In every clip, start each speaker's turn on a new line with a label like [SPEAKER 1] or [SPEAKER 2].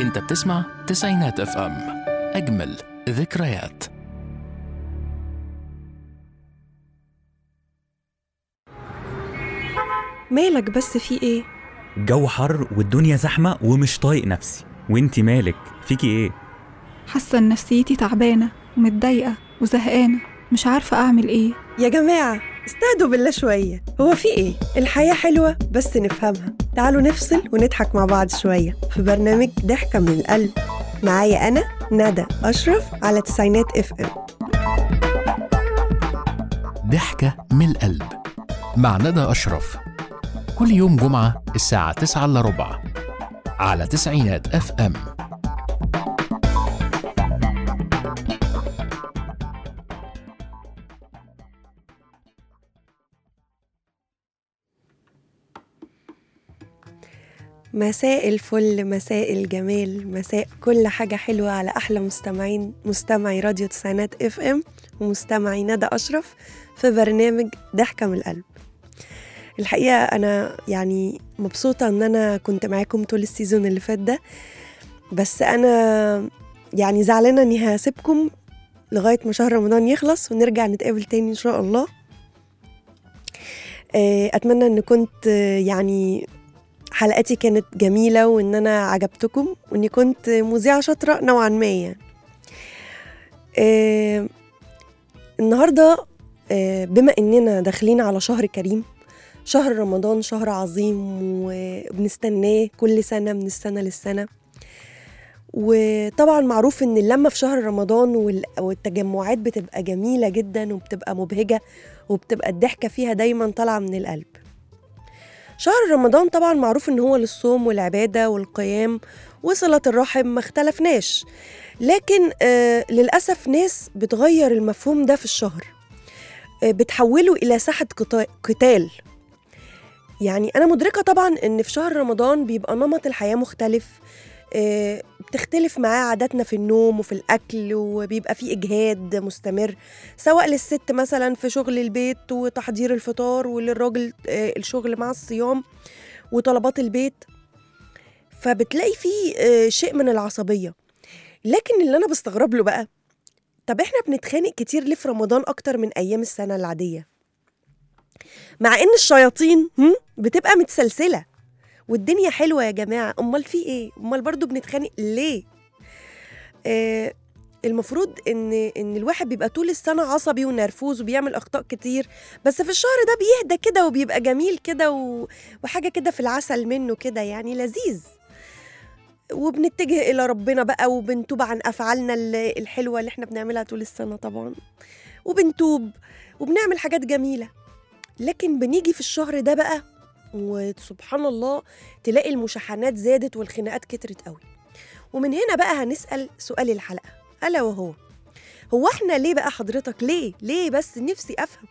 [SPEAKER 1] انت بتسمع تسعينات اف ام. أجمل ذكريات.
[SPEAKER 2] مالك بس في إيه؟
[SPEAKER 3] الجو حر والدنيا زحمة ومش طايق نفسي. وانتي مالك؟ فيكي إيه؟
[SPEAKER 4] حاسة إن نفسيتي تعبانة ومتضايقة وزهقانة. مش عارفة أعمل إيه.
[SPEAKER 2] يا جماعة استهدوا بالله شوية. هو في إيه؟ الحياة حلوة بس نفهمها. تعالوا نفصل ونضحك مع بعض شوية في برنامج ضحكة من القلب. معايا أنا ندى أشرف على تسعينات إف إم.
[SPEAKER 1] ضحكة من القلب مع ندى أشرف. كل يوم جمعة الساعة 9 إلا ربع على تسعينات إف إم.
[SPEAKER 2] مساء الفل مساء الجمال مساء كل حاجة حلوة على أحلى مستمعين مستمعي راديو تسعينات FM ومستمعي ندى أشرف في برنامج ضحكة من القلب. الحقيقة أنا يعني مبسوطة إن أنا كنت معاكم طول ال season اللي فات ده بس أنا يعني زعلانة إني هسيبكم لغاية ما شهر رمضان يخلص ونرجع نتقابل تاني إن شاء الله. آه، أتمنى إن كنت يعني حلقاتي كانت جميلة وإن أنا عجبتكم وإني كنت مذيعة شاطرة نوعا ما يعني. آه النهاردة آه بما إننا داخلين على شهر كريم شهر رمضان شهر عظيم وبنستناه كل سنة من السنة للسنة وطبعا معروف إن اللمة في شهر رمضان وال- والتجمعات بتبقى جميلة جدا وبتبقى مبهجة وبتبقى الضحكة فيها دايما طالعة من القلب شهر رمضان طبعا معروف إن هو للصوم والعبادة والقيام وصله الرحم ما اختلفناش. لكن آه للأسف ناس بتغير المفهوم ده في الشهر. آه بتحوله إلى ساحة قتا- قتال. يعني أنا مدركة طبعا إن في شهر رمضان بيبقى نمط الحياة مختلف. آه، بتختلف معاه عاداتنا في النوم وفي الأكل وبيبقى في إجهاد مستمر سواء للست مثلا في شغل البيت وتحضير الفطار وللراجل آه، الشغل مع الصيام وطلبات البيت. فبتلاقي فيه آه، شيء من العصبية. لكن اللي أنا بستغرب له بقى طب إحنا بنتخانق كتير ليه في رمضان أكتر من أيام السنة العادية؟ مع إن الشياطين بتبقى متسلسلة. والدنيا حلوة يا جماعة أمال في إيه؟ أمال برضو بنتخانق ليه؟ آه المفروض إن إن الواحد بيبقى طول السنة عصبي ونرفوز وبيعمل أخطاء كتير بس في الشهر ده بيهدى كده وبيبقى جميل كده. وحاجة كده في العسل منه كده يعني لذيذ وبنتجه إلى ربنا بقى وبنتوب عن أفعالنا ال- الحلوة اللي إحنا بنعملها طول السنة طبعا وبنتوب وبنعمل حاجات جميلة لكن بنيجي في الشهر ده بقى وسبحان الله تلاقي المشاحنات زادت والخناقات كترت قوي. ومن هنا بقى هنسأل سؤال الحلقة. ألا وهو هو إحنا ليه بقى حضرتك ليه؟ ليه بس نفسي أفهم؟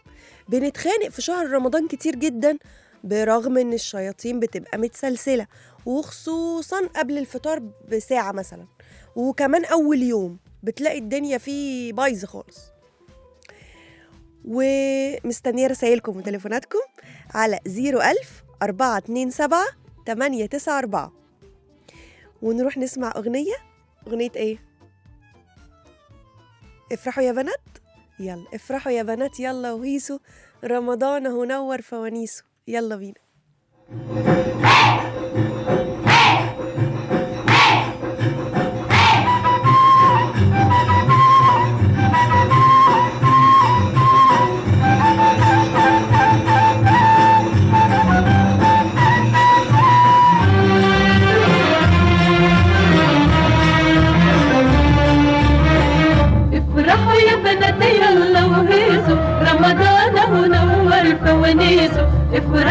[SPEAKER 2] بنتخانق في شهر رمضان كتير جدا برغم إن الشياطين بتبقى متسلسلة وخصوصا قبل الفطار بساعة مثلا. وكمان أول يوم بتلاقي الدنيا فيه بايظة خالص. ومستنية رسايلكم وتليفوناتكم على 01000 427 894 ونروح نسمع أغنية؟ أغنية إيه؟ افرحوا يا بنات. يلا افرحوا يا بنات. يلا وهيسوا. رمضان هو نور فوانيسه يلا بينا.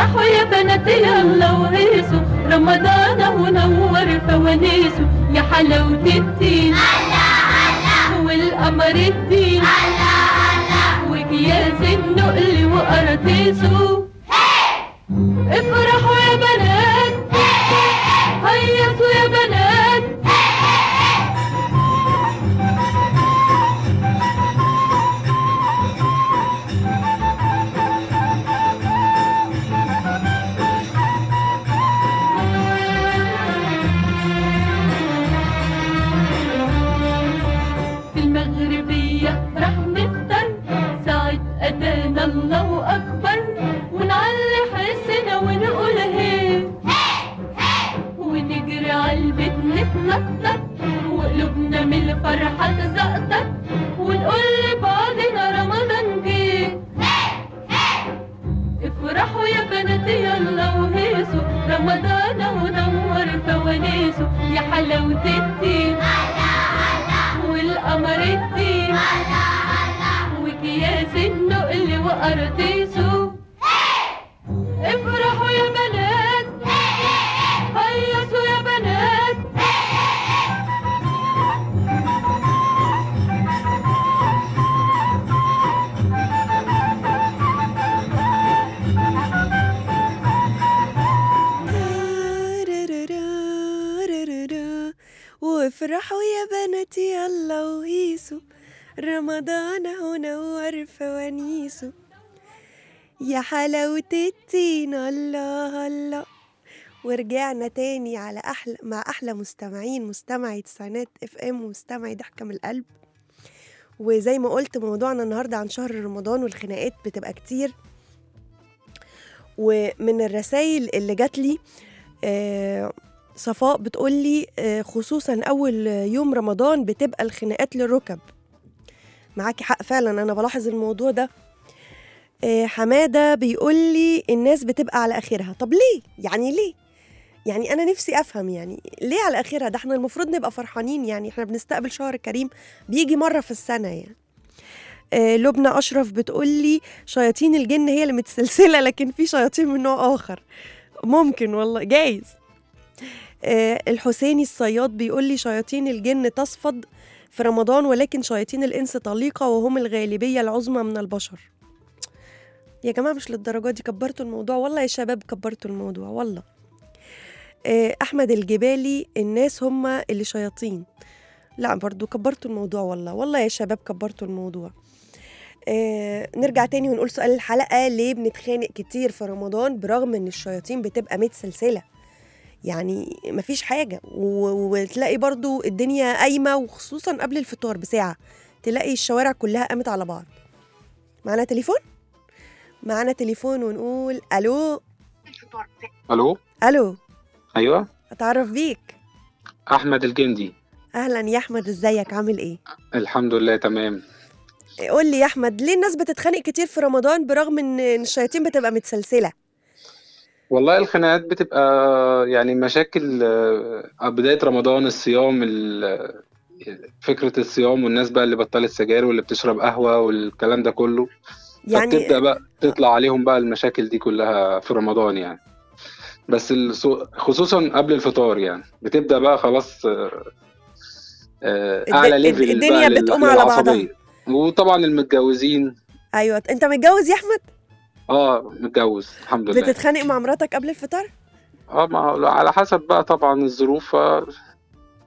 [SPEAKER 5] افرحوا يا بنات يلا وهيصوا رمضان هو نور فوانيسه يا حلاوة الدين. والقمر الدين. وكياس النقل وقراطيسه وقراطيسه افرحوا يا بنات هيصوا يا بنات.
[SPEAKER 2] وافرحوا يا بناتي يلا وهيسوا رمضان هو نور فوانيسه يا حلاوة التين الله الله. ورجعنا تاني على أحلى مع أحلى مستمعين مستمعي تسعينات إف إم ومستمعي ضحكة من القلب. وزي ما قلت موضوعنا النهاردة عن شهر رمضان والخناقات بتبقى كتير. ومن الرسائل اللي جات لي آه، صفاء بتقول لي آه، خصوصا أول يوم رمضان بتبقى الخناقات للركب. معاكي حق فعلا أنا بلاحظ الموضوع ده. آه، حمادة بيقول لي الناس بتبقى على آخرها. طب ليه؟ يعني ليه؟ يعني أنا نفسي أفهم يعني ليه على آخرها؟ ده إحنا المفروض نبقى فرحانين يعني إحنا بنستقبل شهر كريم بيجي مرة في السنة يعني. آه، لبنى أشرف بتقول لي شياطين الجن هي اللي متسلسلة لكن في شياطين من نوع آخر. ممكن والله جايز. آه، الحسيني الصياد بيقول لي شياطين الجن تصفد في رمضان ولكن شياطين الإنس طليقة وهم الغالبية العظمى من البشر. يا جماعة مش للدرجة دي كبرتوا الموضوع. والله يا شباب كبرتوا الموضوع والله. آه، أحمد الجبالي الناس هم اللي شياطين. لا برضو كبرتوا الموضوع والله. والله يا شباب كبرتوا الموضوع. آه نرجع تاني ونقول سؤال الحلقة ليه بنتخانق كتير في رمضان برغم إن الشياطين بتبقى متسلسلة. يعني مفيش حاجة. و- وتلاقي برضو الدنيا قايمة وخصوصا قبل الفطار بساعة تلاقي الشوارع كلها قامت على بعض. معانا تليفون؟ معانا تليفون ونقول ألو؟
[SPEAKER 6] ألو؟
[SPEAKER 2] ألو؟
[SPEAKER 6] أيوه.
[SPEAKER 2] أتعرف بيك؟
[SPEAKER 6] أحمد الجندي.
[SPEAKER 2] أهلا يا أحمد إزيك؟ عامل إيه؟
[SPEAKER 6] الحمد لله تمام.
[SPEAKER 2] قول لي يا أحمد ليه الناس بتتخانق كتير في رمضان برغم إن الشياطين بتبقى متسلسلة؟
[SPEAKER 6] والله الخناقات بتبقى يعني مشاكل آه، بداية رمضان الصيام ال- فكرة الصيام والناس بقى اللي بطلت سجاير واللي بتشرب قهوة والكلام ده كله.
[SPEAKER 2] يعني
[SPEAKER 6] بقى تطلع عليهم بقى المشاكل دي كلها في رمضان يعني. بس خصوصا قبل الفطار يعني. بتبدأ بقى خلاص آه، آه،
[SPEAKER 2] الد-
[SPEAKER 6] ليفل
[SPEAKER 2] الدنيا بتقوم على بعضها.
[SPEAKER 6] وطبعا المتجوزين.
[SPEAKER 2] أيوه. أنت متجوز يا أحمد؟
[SPEAKER 6] آه متجوز. الحمد لله.
[SPEAKER 2] بتتخانق مع مراتك قبل الفطار؟
[SPEAKER 6] آه ما على حسب بقى طبعا الظروف. ف-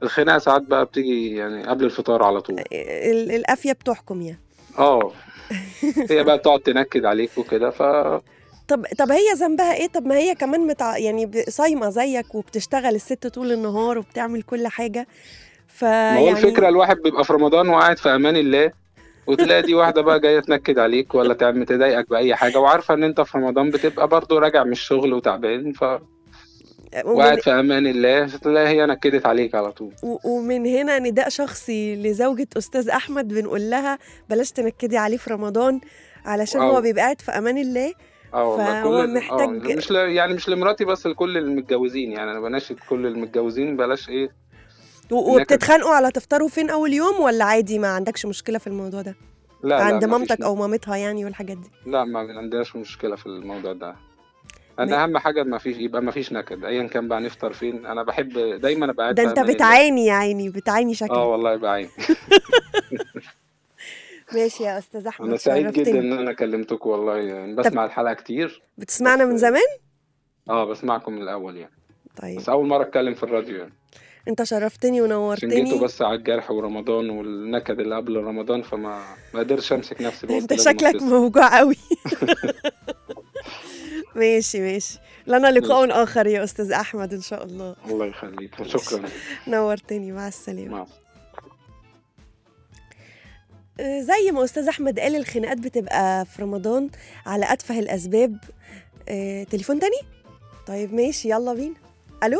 [SPEAKER 6] الخناقة ساعات بقى بتيجي يعني قبل الفطار على طول.
[SPEAKER 2] ال- القافيه بتحكم يعني.
[SPEAKER 6] آه. هي بقى تقعد تنكد عليك وكده ف
[SPEAKER 2] طب طب هي ذنبها إيه؟ طب ما هي كمان متع... يعني صايمة زيك وبتشتغل الست طول النهار وبتعمل كل حاجة ف
[SPEAKER 6] ما هو
[SPEAKER 2] يعني
[SPEAKER 6] الفكرة الواحد بيبقى في رمضان وقاعد في أمان الله وتلاقي دي واحدة بقى جاية تنكد عليك ولا تعمل تضايقك بأي حاجة وعارفة إن أنت في رمضان بتبقى برضو راجع من الشغل وتعبان ف وقاعد في أمان الله. تلاقي هي نكدت عليك على طول.
[SPEAKER 2] و- ومن هنا نداء شخصي لزوجة أستاذ أحمد بنقول لها بلاش تنكدي عليه في رمضان علشان هو
[SPEAKER 6] أو.
[SPEAKER 2] بيبقى قاعد في أمان الله.
[SPEAKER 6] آه والله
[SPEAKER 2] فهو محتاج-
[SPEAKER 6] آه مش ل... يعني مش لمراتي بس لكل المتجوزين. يعني أنا بناشد كل المتجوزين بلاش إيه.
[SPEAKER 2] وبتتخانقوا على تفطروا فين أول يوم ولا عادي ما عندكش مشكلة في الموضوع ده؟
[SPEAKER 6] لا
[SPEAKER 2] عند
[SPEAKER 6] لا
[SPEAKER 2] مامتك أو مامتها يعني والحاجات دي.
[SPEAKER 6] لا ما عندناش مشكلة في الموضوع ده. أنا أهم حاجة ما فيش يبقى ما فيش نكد. ايا كان بقى نفطر فين أنا بحب دايما أبقى قاعد
[SPEAKER 2] ده
[SPEAKER 6] الله.
[SPEAKER 2] بتعاني يا عيني بتعاني
[SPEAKER 6] آه
[SPEAKER 2] شكلك
[SPEAKER 6] والله بعين
[SPEAKER 2] ماشي يا أستاذ أحمد
[SPEAKER 6] أنا سعيد جدا إن أنا كلمتكم والله. يعني بسمع الحلقة كتير.
[SPEAKER 2] بتسمعنا من زمان؟
[SPEAKER 6] آه بسمعكم من الأول يعني.
[SPEAKER 2] طيب.
[SPEAKER 6] بس أول مرة أتكلم في الراديو يعني.
[SPEAKER 2] أنت شرفتني
[SPEAKER 6] عشان جيتوا
[SPEAKER 2] ونورتني.
[SPEAKER 6] بس على الجرح ورمضان والنكد اللي قبل رمضان فما ما قدرتش أمسك نفسي لازم
[SPEAKER 2] شكلك. موجوع قوي ماشي ماشي. لنا لقاء آخر يا أستاذ أحمد إن شاء الله.
[SPEAKER 6] الله يخليك. شكرا.
[SPEAKER 2] نورتني مع السلامة.
[SPEAKER 6] مع
[SPEAKER 2] آه، زي ما أستاذ أحمد قال الخناقات بتبقى في رمضان على أتفه الأسباب. آه، تليفون تاني؟ طيب ماشي يلا بينا. ألو؟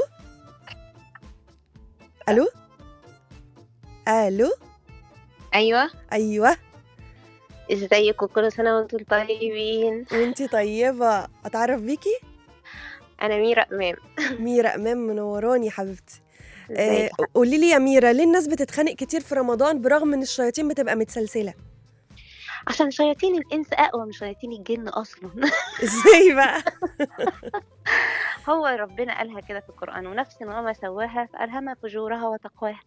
[SPEAKER 2] ألو؟ ألو؟
[SPEAKER 7] أيوه.
[SPEAKER 2] أيوه.
[SPEAKER 7] ازيكم كل سنة وأنتم طيبين.
[SPEAKER 2] وانتي طيبة. أتعرف بيكي؟
[SPEAKER 7] أنا ميرا أمام.
[SPEAKER 2] ميرا أمام منوراني حبيبتي. آه قولي لي يا ميرا ليه الناس بتتخانق كتير في رمضان برغم إن الشياطين بتبقى متسلسلة؟
[SPEAKER 7] عشان شياطين الإنس أقوى من شياطين الجن أصلا.
[SPEAKER 2] إزاي بقى؟
[SPEAKER 7] هو ربنا قالها كده في القرآن ونفس وما سواها فألهمها فجورها وتقواها.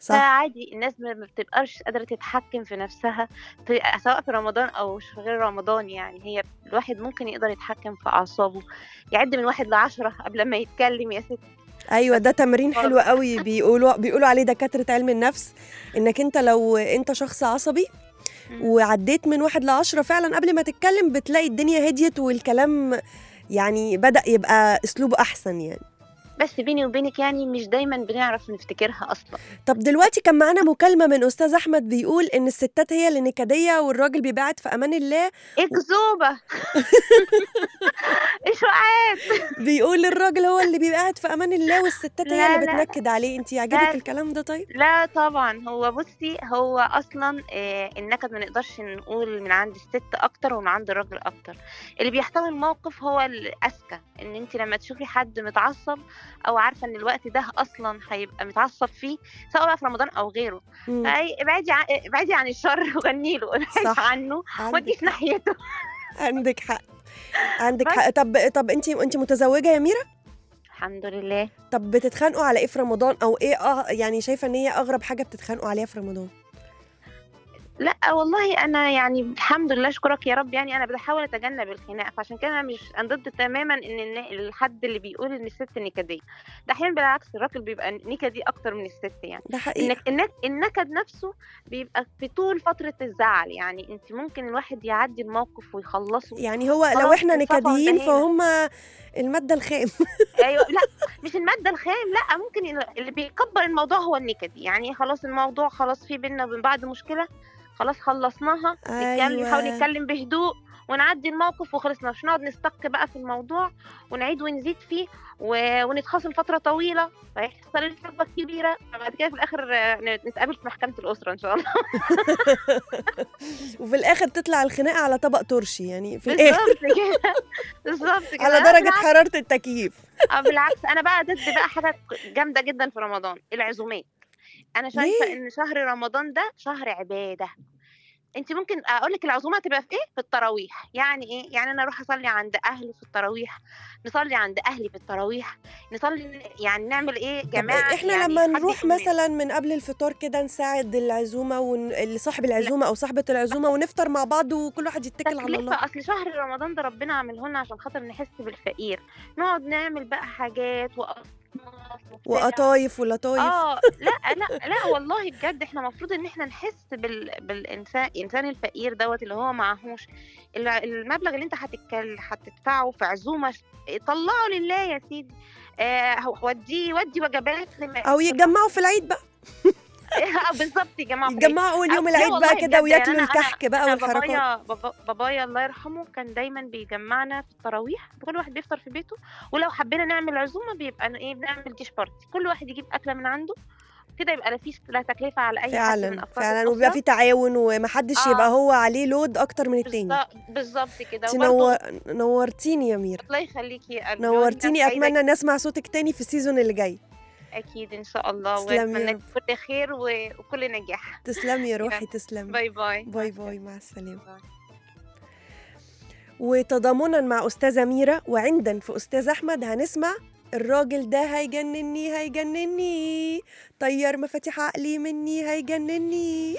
[SPEAKER 2] صح.
[SPEAKER 7] فعادي الناس ما بتبقاش قادرة تتحكم في نفسها في سواء في رمضان أو في غير رمضان يعني هي الواحد ممكن يقدر يتحكم في أعصابه يعد من واحد لعشرة قبل ما يتكلم يا ست.
[SPEAKER 2] أيوه ده تمرين حلو قوي بيقولوا بيقولوا عليه دكاترة علم النفس إنك أنت لو أنت شخص عصبي وعديت من واحد لعشرة فعلا قبل ما تتكلم بتلاقي الدنيا هديت والكلام يعني بدأ يبقى اسلوبه أحسن يعني.
[SPEAKER 7] بس بيني وبينك يعني مش دايما بنعرف نفتكرها أصلا.
[SPEAKER 2] طب دلوقتي كان معانا مكالمة من أستاذ أحمد بيقول إن الستات هي اللي نكدية والراجل بيبعد في أمان الله
[SPEAKER 7] أكذوبة إشاعات
[SPEAKER 2] بيقول الراجل هو اللي بيبعد في أمان الله والستات هي اللي. بتنكد عليه. أنت يعجبك
[SPEAKER 7] لا.
[SPEAKER 2] الكلام ده طيب؟
[SPEAKER 7] لا طبعا. هو بصي هو أصلا آه، النكد ما نقدرش نقول من عند الست أكتر ومن عند الراجل أكتر. اللي بيحتوي الموقف هو الاذكى إن انت لما تشوفي حد متعصب أو عارفة إن الوقت ده أصلا هيبقى متعصب فيه سواء بقى في رمضان أو غيره ابعدي ابعدي عن الشر وغني له ابعدي
[SPEAKER 2] صح.
[SPEAKER 7] عنه ودي في ناحيته
[SPEAKER 2] عندك حق عندك. حق طب طب أنت أنت متزوجة يا ميرا؟
[SPEAKER 7] الحمد لله
[SPEAKER 2] طب بتتخانقوا على إيه في رمضان أو إيه أه يعني شايفة إن هي أغرب حاجة بتتخانقوا عليها في رمضان؟
[SPEAKER 7] لا والله أنا يعني الحمد لله أشكرك يا رب يعني أنا بحاول أتجنب الخناق فعشان كده أنا مش أنا ضد تماما إن الحد اللي بيقول إن الست نكدية. ده أحيانا بالعكس الراجل بيبقى نكدي أكتر من الست يعني.
[SPEAKER 2] ده حقيقي.
[SPEAKER 7] إنك النك... النكد نفسه بيبقى في طول فترة الزعل يعني انت ممكن الواحد يعدي الموقف ويخلصه
[SPEAKER 2] يعني هو لو
[SPEAKER 7] الصفا
[SPEAKER 2] نكديين. فهم المادة الخام.
[SPEAKER 7] أيوه لأ مش المادة الخام لأ ممكن ال- اللي بيكبر الموضوع هو النكدي يعني خلاص الموضوع خلاص في بينا وبين بعض مشكلة خلاص خلصناها. نتكلم نحاول
[SPEAKER 2] أيوة.
[SPEAKER 7] نتكلم بهدوء ونعدي الموقف وخلصنا. مش نقعد نستك بقى في الموضوع ونعيد ونزيد فيه و... ونتخاصم فترة طويلة. فيحصل الحربه الكبيره بعد كده في الآخر نتقابل في محكمة الأسرة إن شاء الله.
[SPEAKER 2] وفي الآخر تطلع الخناقة على طبق ترشي يعني في الآخر.
[SPEAKER 7] بالظبط كده. بالظبط كده.
[SPEAKER 2] على
[SPEAKER 7] بالعكس-
[SPEAKER 2] حرارة التكييف.
[SPEAKER 7] آه بالعكس. أنا بقى ضد بقى حاجة جامدة جدا في رمضان. العزومات. أنا شايفة
[SPEAKER 2] ليه؟
[SPEAKER 7] إن شهر رمضان ده شهر عبادة. انت ممكن أقول لك العزومة هتبقى في إيه؟ في التراويح. يعني إيه؟ يعني أنا أروح أصلي عند أهلي في التراويح نصلي عند أهلي في التراويح نصلي يعني نعمل إيه؟
[SPEAKER 2] طب
[SPEAKER 7] جماعة
[SPEAKER 2] إحنا
[SPEAKER 7] يعني
[SPEAKER 2] لما نروح مثلا من قبل الفطار كده نساعد العزومة ون... صاحب العزومة أو صاحبة العزومة ونفطر مع بعض وكل واحد يتكل على الله.
[SPEAKER 7] أصل شهر رمضان ده ربنا عامله لنا عشان خاطر نحس بالفقير. نقعد نعمل بقى حاجات وبتاع.
[SPEAKER 2] وقطايف ولطايف
[SPEAKER 7] آه لا لا لا والله بجد إحنا المفروض إن إحنا نحس بال... بالانسان الإنسان الفقير دوت اللي هو معهوش. ال- المبلغ اللي أنت هتتكل هتدفعه في عزومة طلعه لله يا سيدي. آه وديه ودي وجبات لما
[SPEAKER 2] أو يتجمعوا في العيد بقى.
[SPEAKER 7] بالظبط يا جماعة
[SPEAKER 2] يتجمعوا اول يوم
[SPEAKER 7] لا
[SPEAKER 2] العيد بقى كده وياكلوا الكحك بقى والحركات.
[SPEAKER 7] بابايا بابا بابايا الله يرحمه كان دايما بيجمعنا في التراويح. كل واحد بيفطر في بيته ولو حبينا نعمل عزومة بيبقى إيه بنعمل dish party. كل واحد يجيب أكلة من عنده كده يبقى لا فيش لا تكلفة على أي حد من
[SPEAKER 2] فعلا فعلا. وبيبقى في تعاون ومحدش
[SPEAKER 7] آه.
[SPEAKER 2] يبقى هو عليه load أكتر من التاني.
[SPEAKER 7] بالظبط- كده.
[SPEAKER 2] نور... نورتيني يا ميرا.
[SPEAKER 7] الله يخليكي
[SPEAKER 2] نورتيني أتمنى نسمع صوتك تاني في ال season اللي جاي.
[SPEAKER 7] أكيد إن شاء الله
[SPEAKER 2] وأتمنى.
[SPEAKER 7] لك كل خير وكل نجاح.
[SPEAKER 2] تسلمي يا روحي تسلمي.
[SPEAKER 7] bye bye.
[SPEAKER 2] bye bye مع السلامة.
[SPEAKER 7] bye.
[SPEAKER 2] وتضامنا مع أستاذة ميرا وعندا في أستاذ أحمد هنسمع الراجل ده هيجنني هيجنني. طير مفاتيح عقلي مني هيجنني.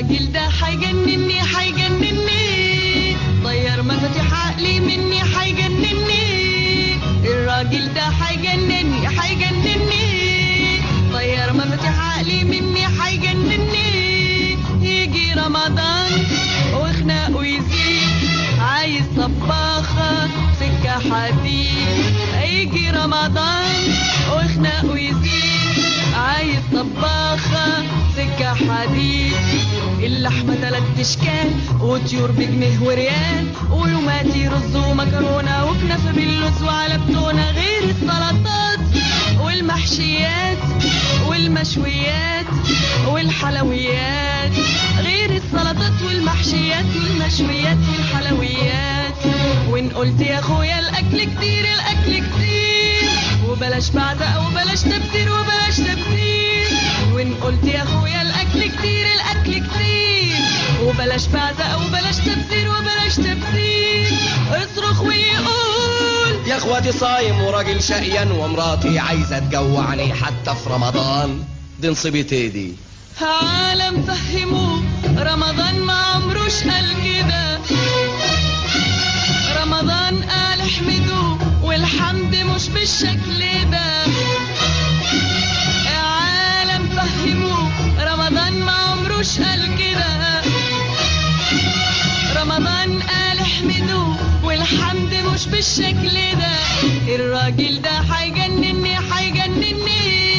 [SPEAKER 8] الراجل ده حيجنني حيجنني. طير مفاتيح عقلي مني حيجنني. الراجل ده حيجنني حيجنني. طير مفاتيح عقلي مني حيجنني. يجي رمضان وخناقه يزيد. عايز طباخة سكة حديد. يجي رمضان وخناقه يزيد. عايز طباخة سكة حديد. اللحمة تلات اشكال وطيور بجنيه وريال ولوماتي رز ومكرونة وكنافة باللوز وعلى بتونة غير السلطات والمحشيات والمشويات والحلويات. غير السلطات والمحشيات والمشويات والحلويات. وإن قلت يا أخويا الأكل كتير الأكل كتير. وبلاش بعزق وبلاش تبذير وبلاش تبذير وإن قلت يا أخويا الأكل كتير الأكل كتير. وبلاش بعزق وبلاش تبذير وبلاش تبذير اصرخ ويقول
[SPEAKER 9] يا أخواتي صايم وراجل شقيان ومراتي عايزة تجوعني حتى في رمضان. دي نصيبتي دي.
[SPEAKER 8] عالم فهموه رمضان ما عمروش قال كده. رمضان قال احمدوه والحمد مش بالشكل ده. عالم فهموه رمضان ما عمروش قال كده. رمضان قال احمدوه والحمد مش بالشكل ده. الراجل ده هيجنني هيجنني.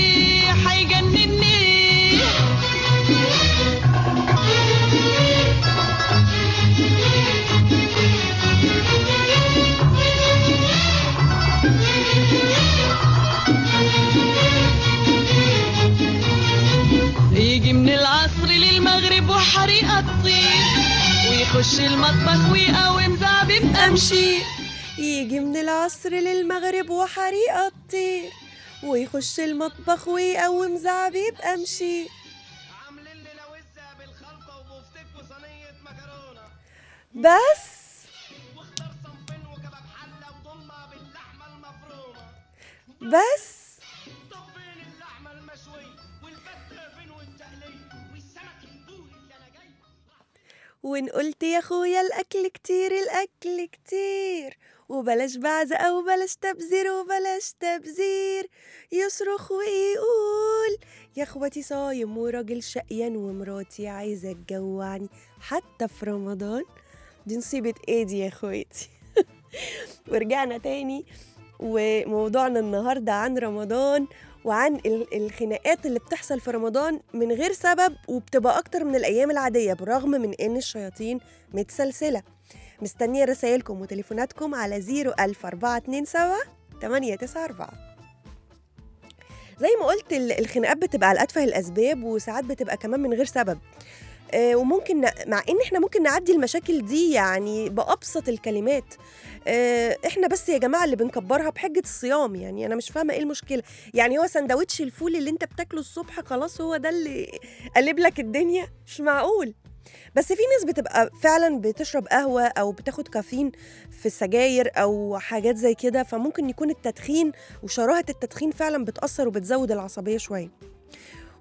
[SPEAKER 8] ويخش المطبخ ويقاوم زعبيب
[SPEAKER 2] أمشي. يجي من العصر للمغرب وحريقة تطير ويخش المطبخ ويقوم زعبيب امشي
[SPEAKER 9] عاملين بالخلطه وصينيه مكرونه
[SPEAKER 2] بس.
[SPEAKER 9] صنفين وكباب حله باللحمه المفرومه
[SPEAKER 2] بس. وإن قلت يا أخويا الأكل كتير الأكل كتير. وبلاش بعزقة وبلاش تبذير وبلاش تبذير. يصرخ ويقول يا أخواتي صايم وراجل شقيان ومراتي عايزة تجوعني حتى في رمضان. دي نصيبة إيه دي يا أخواتي. ورجعنا تاني وموضوعنا النهاردة عن رمضان وعن ال- الخناقات اللي بتحصل في رمضان من غير سبب وبتبقى أكتر من الأيام العادية بالرغم من إن الشياطين متسلسلة. مستنية رسايلكم وتليفوناتكم على 01427 894 زي ما قلت ال- الخناقات بتبقى على أتفه الأسباب وساعات بتبقى كمان من غير سبب. وممكن ن- مع إن إحنا ممكن نعدي المشاكل دي يعني بأبسط الكلمات آه، إحنا بس يا جماعة اللي بنكبرها بحجة الصيام يعني أنا مش فاهمة إيه المشكلة. يعني هو سندوتش الفول اللي أنت بتاكله الصبح خلاص هو ده اللي قلب لك الدنيا؟ مش معقول. بس في ناس بتبقى فعلا بتشرب قهوة أو بتاخد كافيين في السجاير أو حاجات زي كده فممكن يكون التدخين وشراهة التدخين فعلا بتأثر وبتزود العصبية شوية.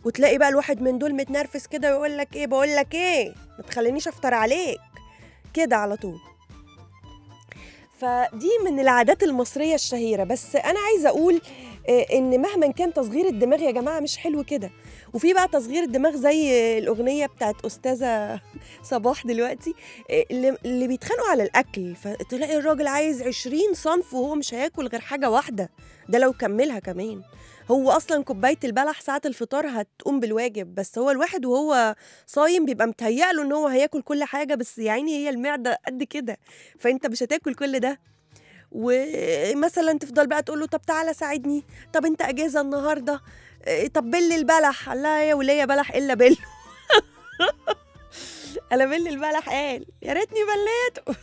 [SPEAKER 2] وتلاقي بقى الواحد من دول متنرفز كده ويقول لك إيه؟ بقول لك إيه؟ ما تخلينيش أفطر عليك. كده على طول. فدي من العادات المصرية الشهيرة. بس أنا عايزة أقول آه، إن مهما كان تصغير الدماغ يا جماعة مش حلو كده. وفي بقى تصغير الدماغ زي الأغنية بتاعت أستاذة صباح دلوقتي آه، اللي, اللي بيتخانقوا على الأكل. فتلاقي الراجل عايز 20 صنف وهو مش هياكل غير حاجة واحدة. ده لو كملها كمان. هو أصلا كوباية البلح ساعة الفطار هتقوم بالواجب بس هو الواحد وهو صايم بيبقى متهيأ له إن هو هياكل كل حاجة بس يا عيني هي المعدة قد كده فأنت مش هتاكل كل ده. ومثلا تفضل بقى تقول له طب تعالى ساعدني طب أنت أجازة النهارده إيه، طب بل البلح لا يا ولية بلح إلا بل. أنا بل البلح قال يا ريتني بليته.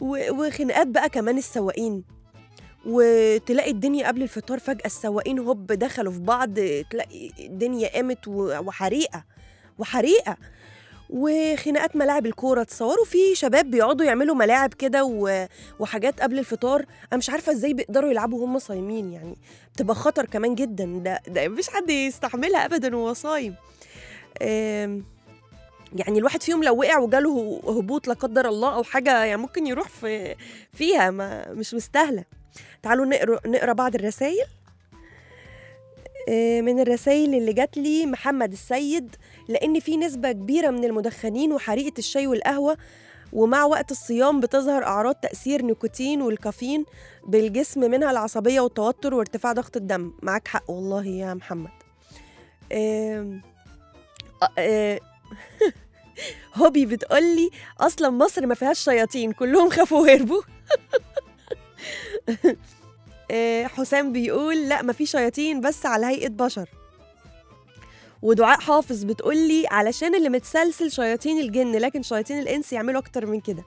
[SPEAKER 2] وخناقات بقى كمان السواقين. وتلاقي الدنيا قبل الفطار فجأة السواقين هوب دخلوا في بعض تلاقي الدنيا قامت وحريقة وحريقة. وخناقات ملاعب الكورة تصوروا في شباب بيقعدوا يعملوا ملاعب كده وحاجات قبل الفطار. أنا مش عارفة إزاي بيقدروا يلعبوا وهم صايمين يعني. بتبقى خطر كمان جدا ده ده مفيش حد يستحملها أبدا وهو صايم. يعني الواحد فيهم لو وقع وجاله هبوط لا قدر الله أو حاجة يعني ممكن يروح في فيها ما مش مستاهلة. تعالوا نقرا نقرأ بعض الرسائل آه، من الرسائل اللي جات لي محمد السيد لأن في نسبة كبيرة من المدخنين وحريقة الشاي والقهوة ومع وقت الصيام بتظهر أعراض تأثير نيكوتين والكافيين بالجسم منها العصبية والتوتر وارتفاع ضغط الدم. معاك حق والله يا محمد. آم، آه، آه، هوبي بتقولي أصلا مصر ما فيهاش شياطين كلهم خافوا وهربوا. حسام بيقول لا ما في شياطين بس على هيئة بشر. ودعاء حافظ بتقولي علشان اللي متسلسل شياطين الجن لكن شياطين الإنس يعملوا أكتر من كده.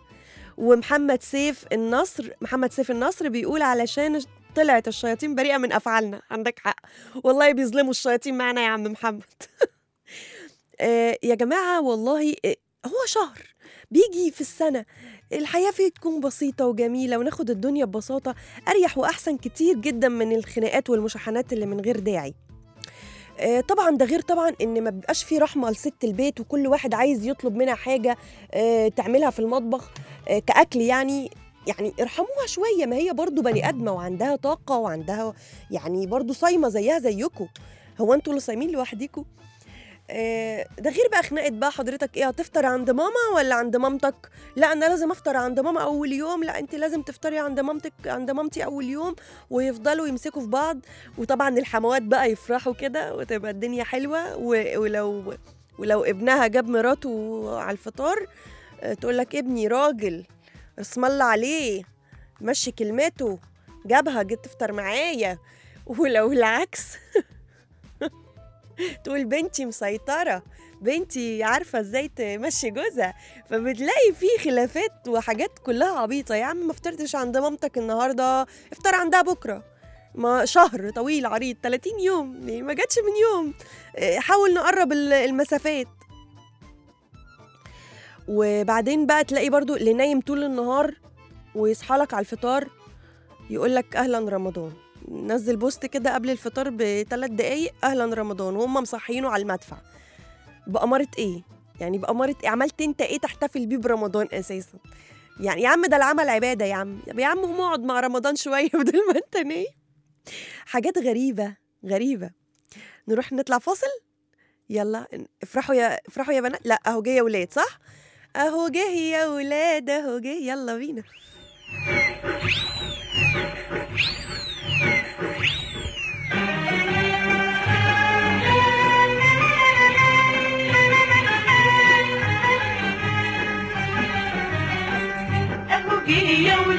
[SPEAKER 2] ومحمد سيف النصر محمد سيف النصر بيقول علشان طلعت الشياطين بريئة من أفعالنا. عندك حق. والله بيظلموا الشياطين معنا يا عم محمد. آه، يا جماعة والله آه، هو شهر بيجي في السنة الحياة فيه تكون بسيطة وجميلة وناخد الدنيا ببساطة أريح وأحسن كتير جدا من الخناقات والمشاحنات اللي من غير داعي. آه، طبعا ده غير طبعا إن ما بيبقاش في رحمة لست البيت وكل واحد عايز يطلب منها حاجة آه، تعملها في المطبخ آه، كأكل يعني. يعني ارحموها شوية ما هي برضو بني آدمة وعندها طاقة وعندها يعني برضو صايمة زيها زيكم هو أنتوا اللي صايمين لوحديكم ده غير بقى خناقة بقى حضرتك إيه هتفطر عند ماما ولا عند مامتك؟ لا أنا لازم أفطر عند ماما أول يوم. لا أنت لازم تفطري عند مامتك عند مامتي أول يوم ويفضلوا يمسكوا في بعض وطبعا الحموات بقى يفرحوا كده وتبقى الدنيا حلوة. ولو ولو ابنها جاب مراته على الفطار آه، تقول لك ابني راجل اسم الله عليه مشي كلمته جابها جيت تفطر معايا. ولو العكس. تقول بنتي مسيطرة بنتي عارفة إزاي تمشي جوزها فبتلاقي في خلافات وحاجات كلها عبيطة. يا عم ما فطرتش عند مامتك النهاردة افطر عندها بكرة. ما شهر طويل عريض 30 يوم ما جاتش من يوم. آه، حاول نقرب ال- المسافات. وبعدين بقى تلاقي برضو اللي نايم طول النهار ويصحى لك على الفطار يقول لك أهلا رمضان. نزل بوست كده قبل الفطار بثلاث دقايق أهلا رمضان وهم مصحينه على المدفع. بأمارة إيه؟ يعني بأمارة إيه؟ عملت أنت إيه تحتفل بيه برمضان أساسا؟ يعني يا عم ده العمل عبادة يا عم. يا عم قوم اقعد مع رمضان شوية بدل ما أنت نايم. حاجات غريبة غريبة. نروح نطلع فاصل؟ يلا افرحوا يا افرحوا يا بنات. لا أهو جه يا ولاد صح؟ أهو جه يا ولاد أهو جه. يلا بينا.
[SPEAKER 5] اهو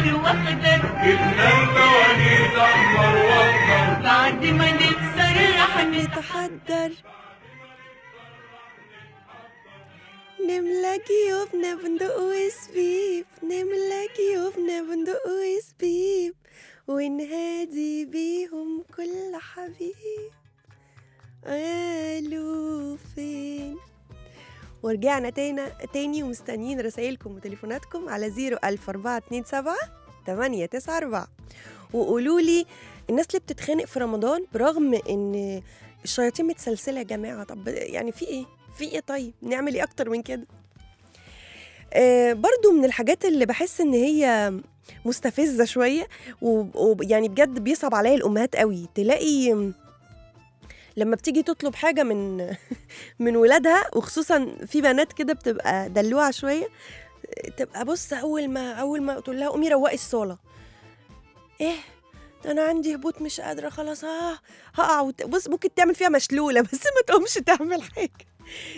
[SPEAKER 5] أحمر وأخضر بعد ما نفطر رح نتحضر.
[SPEAKER 2] نملى جيوبنا بندق وسبيب. نملى جيوبنا بندق وسبيب. ونهادي بيهم كل حبيب. قالوا فين ورجعنا تاني ومستنيين رسايلكم وتليفوناتكم على 01427 894 وقولوا لي الناس اللي بتتخانق في رمضان برغم إن الشياطين متسلسلة يا جماعة طب يعني في إيه؟ في إيه طيب؟ نعمل إيه أكتر من كده؟ آه برضو من الحاجات اللي بحس إن هي مستفزة شوية ويعني بجد بيصعب عليا الأمهات قوي تلاقي لما بتيجي تطلب حاجة من من ولادها وخصوصا في بنات كده بتبقى دلوعة شوية تبقى بص أول ما أول ما تقول لها قومي روقي الصالة. إيه؟ ده أنا عندي هبوط مش قادرة خلاص آه هقع وت... بص ممكن تعمل فيها مشلولة بس ما تقومش تعمل حاجة.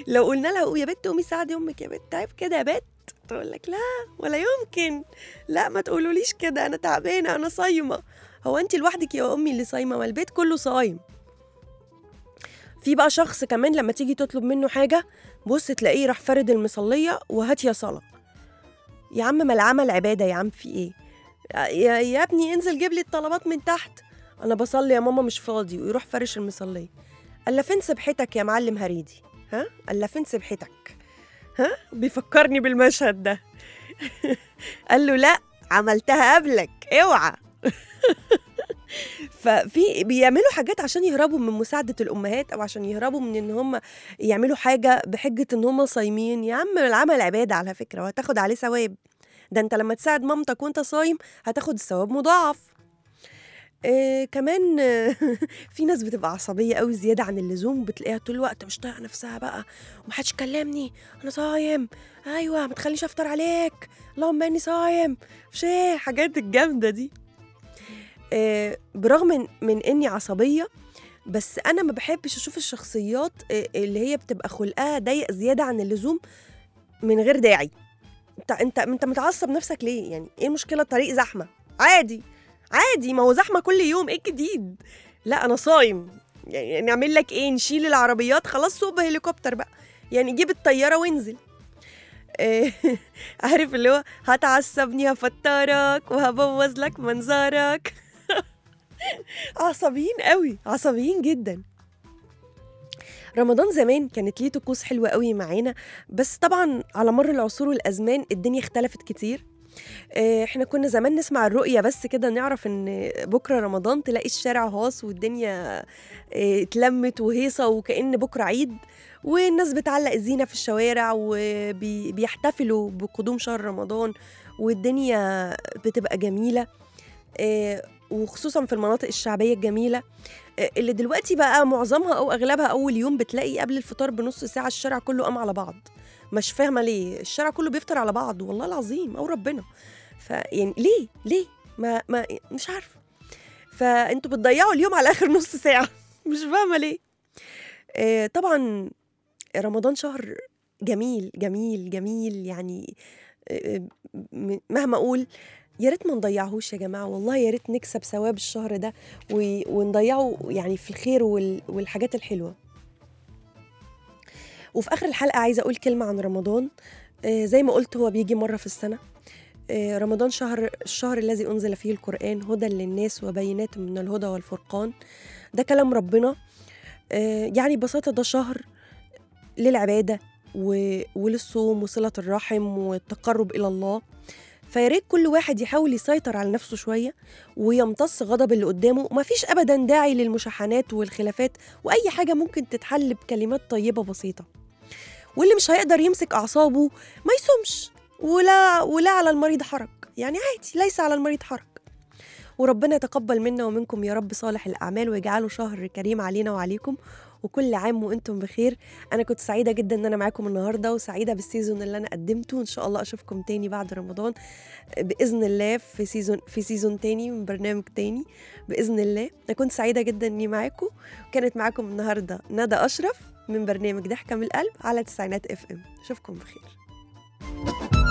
[SPEAKER 2] لو قلنا لها يا بت قومي ساعدي أمك يا بت تعب كده يا بت تقول لك لا ولا يمكن. لا ما تقولوليش كده أنا تعبانة أنا صايمة. هو انت لوحدك يا أمي اللي صايمة ما البيت كله صايم؟ في بقى شخص كمان لما تيجي تطلب منه حاجة بص تلاقيه راح فرد المصلية وهات يا صلاة. يا عم ما العمل عبادة يا عم في إيه؟ يا, يا ابني انزل جيب لي الطلبات من تحت. أنا بصلي يا ماما مش فاضي ويروح فرش المصلية. قال فين سبحتك يا معلم هريدي؟ ها؟ قال فين سبحتك ها؟ بيفكرني بالمشهد ده. قال له لا عملتها قبلك اوعى. ففي بيعملوا حاجات عشان يهربوا من مساعدة الأمهات أو عشان يهربوا من إن هم يعملوا حاجة بحجة إن هم صايمين. يا عم العمل عبادة على فكرة وهتاخد عليه ثواب. ده أنت لما تساعد مامتك وأنت صايم هتاخد الثواب مضاعف. آه كمان في ناس بتبقى عصبية قوي زيادة عن اللزوم بتلاقيها طول الوقت مش طايقة نفسها بقى. ومحدش كلمني أنا صايم. أيوة ما تخليش أفطر عليك. اللهم إني صايم. مش إيه الحاجات الجامدة دي. برغم من, إني عصبية بس أنا ما بحبش أشوف الشخصيات آه اللي هي بتبقى خلقها ضيق زيادة عن اللزوم من غير داعي. انت انت انت متعصب نفسك ليه؟ يعني إيه المشكلة؟ الطريق زحمة. عادي. عادي ما هو زحمة كل يوم إيه الجديد؟ لا أنا صايم. يعني نعمل لك إيه؟ نشيل العربيات خلاص سوق هليكوبتر بقى. يعني جيب الطيارة وانزل. إيه عارف اللي هو هتعصبني هفطرك وهبوظ لك منظرك. عصبيين قوي عصبيين جدا. رمضان زمان كانت ليه طقوس حلوة قوي معانا بس طبعا على مر العصور والأزمان الدنيا اختلفت كتير. إحنا كنا زمان نسمع الرؤية بس كده نعرف إن بكرة رمضان تلاقي الشارع هاص والدنيا اتلمت وهيصة وكأن بكرة عيد والناس بتعلق الزينة في الشوارع وبيحتفلوا بقدوم شهر رمضان والدنيا بتبقى جميلة. وخصوصا في المناطق الشعبية الجميلة اللي دلوقتي بقى معظمها أو أغلبها أول يوم بتلاقي قبل الفطار بنص ساعة الشارع كله قام على بعض. مش فاهمة ليه الشارع كله بيفطر على بعض والله العظيم أو ربنا. فيعني ليه؟ ليه؟ ما, ما مش عارفة. فأنتوا بتضيعوا اليوم على آخر نص ساعة. مش فاهمة ليه. آه طبعا رمضان شهر جميل جميل جميل يعني آه مهما أقول يا ريت ما نضيعهوش يا جماعة والله يا ريت نكسب ثواب الشهر ده ونضيعه يعني في الخير والحاجات الحلوة. وفي آخر الحلقة عايزة أقول كلمة عن رمضان. آه زي ما قلت هو بيجي مرة في السنة. آه رمضان شهر الشهر الذي أنزل فيه القرآن هدى للناس وبينات من الهدى والفرقان. ده كلام ربنا. آه يعني ببساطة ده شهر للعبادة وللصوم وصلة الرحم والتقرب إلى الله. فيا ريت كل واحد يحاول يسيطر على نفسه شوية ويمتص غضب اللي قدامه. ومفيش ابدا داعي للمشاحنات والخلافات وأي حاجة ممكن تتحل بكلمات طيبة بسيطة. واللي مش هيقدر يمسك أعصابه ما يصومش ولا ولا على المريض حرج. يعني عادي ليس على المريض حرج. وربنا يتقبل منا ومنكم يا رب صالح الأعمال ويجعله شهر كريم علينا وعليكم. وكل عام وأنتم بخير. أنا كنت سعيدة جدا إن أنا معاكم النهارده وسعيدة بالسيزون اللي أنا قدمته. إن شاء الله أشوفكم تاني بعد رمضان بإذن الله في season في season تاني من برنامج تاني بإذن الله. أنا كنت سعيدة جدا إني معاكم. كانت معاكم النهارده ندى أشرف من برنامج ضحكة من القلب على تسعينات FM. أشوفكم بخير.